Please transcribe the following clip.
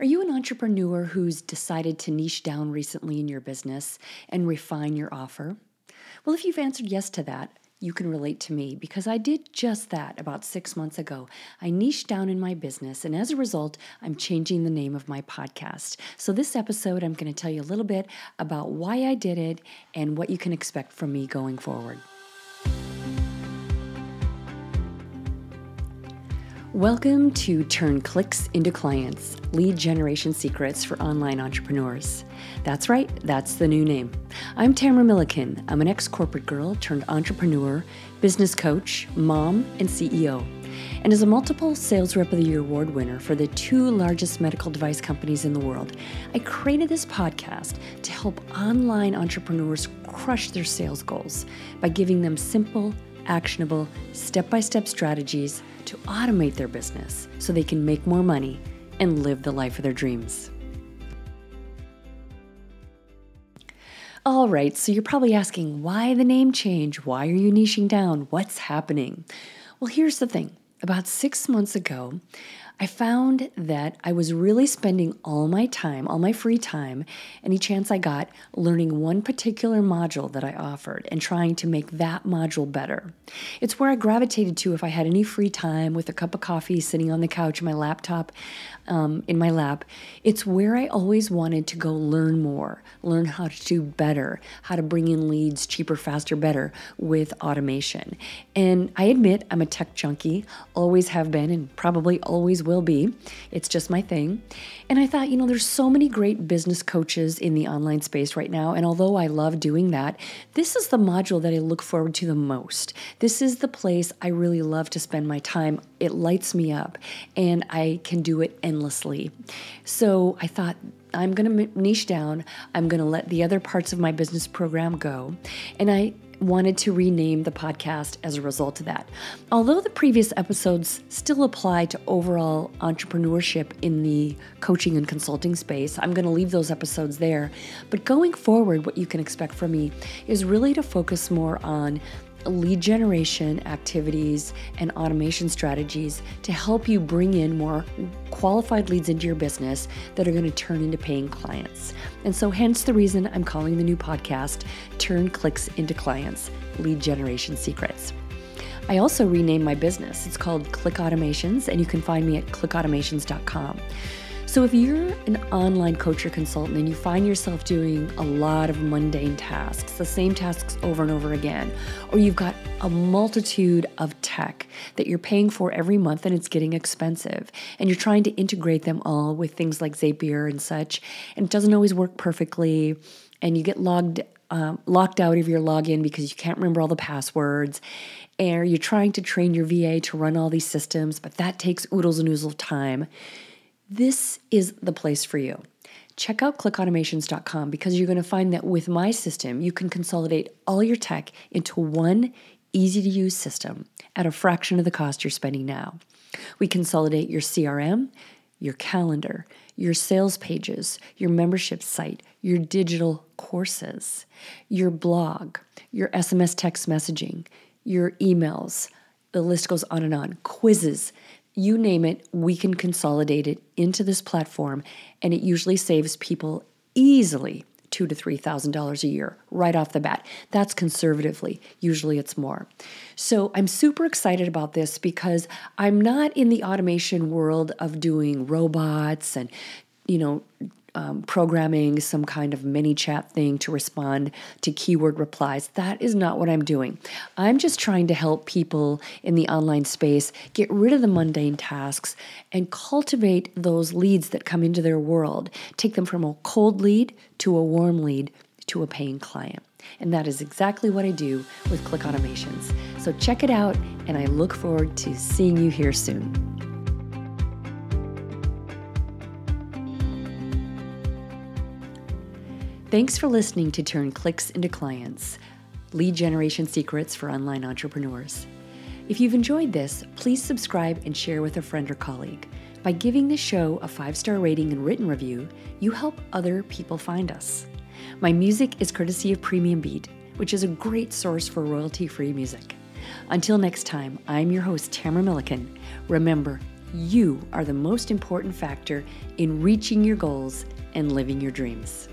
Are you an entrepreneur who's decided to niche down recently in your business and refine your offer? Well, if you've answered yes to that, you can relate to me because I did just that about six months ago. I niched down in my business, and as a result, I'm changing the name of my podcast. So, this episode, I'm going to tell you a little bit about why I did it and what you can expect from me going forward. Welcome to Turn Clicks into Clients Lead Generation Secrets for Online Entrepreneurs. That's right, that's the new name. I'm Tamara Milliken. I'm an ex corporate girl turned entrepreneur, business coach, mom, and CEO. And as a multiple Sales Rep of the Year award winner for the two largest medical device companies in the world, I created this podcast to help online entrepreneurs crush their sales goals by giving them simple, actionable, step by step strategies to automate their business so they can make more money and live the life of their dreams. All right, so you're probably asking why the name change? Why are you niching down? What's happening? Well, here's the thing about six months ago, I found that I was really spending all my time, all my free time, any chance I got, learning one particular module that I offered and trying to make that module better. It's where I gravitated to if I had any free time with a cup of coffee sitting on the couch, my laptop um, in my lap. It's where I always wanted to go learn more, learn how to do better, how to bring in leads cheaper, faster, better with automation. And I admit I'm a tech junkie, always have been, and probably always will will be. It's just my thing. And I thought, you know, there's so many great business coaches in the online space right now. And although I love doing that, this is the module that I look forward to the most. This is the place I really love to spend my time. It lights me up and I can do it endlessly. So I thought, I'm going to niche down. I'm going to let the other parts of my business program go. And I wanted to rename the podcast as a result of that. Although the previous episodes still apply to overall entrepreneurship in the coaching and consulting space, I'm going to leave those episodes there. But going forward, what you can expect from me is really to focus more on lead generation activities and automation strategies to help you bring in more qualified leads into your business that are going to turn into paying clients. And so, hence the reason I'm calling the new podcast Turn Clicks into Clients Lead Generation Secrets. I also renamed my business. It's called Click Automations, and you can find me at clickautomations.com. So, if you're an online coach or consultant and you find yourself doing a lot of mundane tasks, the same tasks over and over again, or you've got a multitude of tech that you're paying for every month and it's getting expensive, and you're trying to integrate them all with things like Zapier and such, and it doesn't always work perfectly, and you get logged um, locked out of your login because you can't remember all the passwords, and you're trying to train your VA to run all these systems, but that takes oodles and oodles of time this is the place for you. Check out clickautomations.com because you're going to find that with my system, you can consolidate all your tech into one easy to use system at a fraction of the cost you're spending now. We consolidate your CRM, your calendar, your sales pages, your membership site, your digital courses, your blog, your SMS text messaging, your emails. The list goes on and on. Quizzes, you name it, we can consolidate it into this platform, and it usually saves people easily two to three thousand dollars a year right off the bat. That's conservatively. Usually it's more. So I'm super excited about this because I'm not in the automation world of doing robots and you know um, programming some kind of ManyChat thing to respond to keyword replies. That is not what I'm doing. I'm just trying to help people in the online space get rid of the mundane tasks and cultivate those leads that come into their world, take them from a cold lead to a warm lead to a paying client. And that is exactly what I do with Click Automations. So check it out, and I look forward to seeing you here soon. Thanks for listening to Turn Clicks into Clients Lead Generation Secrets for Online Entrepreneurs. If you've enjoyed this, please subscribe and share with a friend or colleague. By giving the show a five star rating and written review, you help other people find us. My music is courtesy of Premium Beat, which is a great source for royalty free music. Until next time, I'm your host, Tamara Milliken. Remember, you are the most important factor in reaching your goals and living your dreams.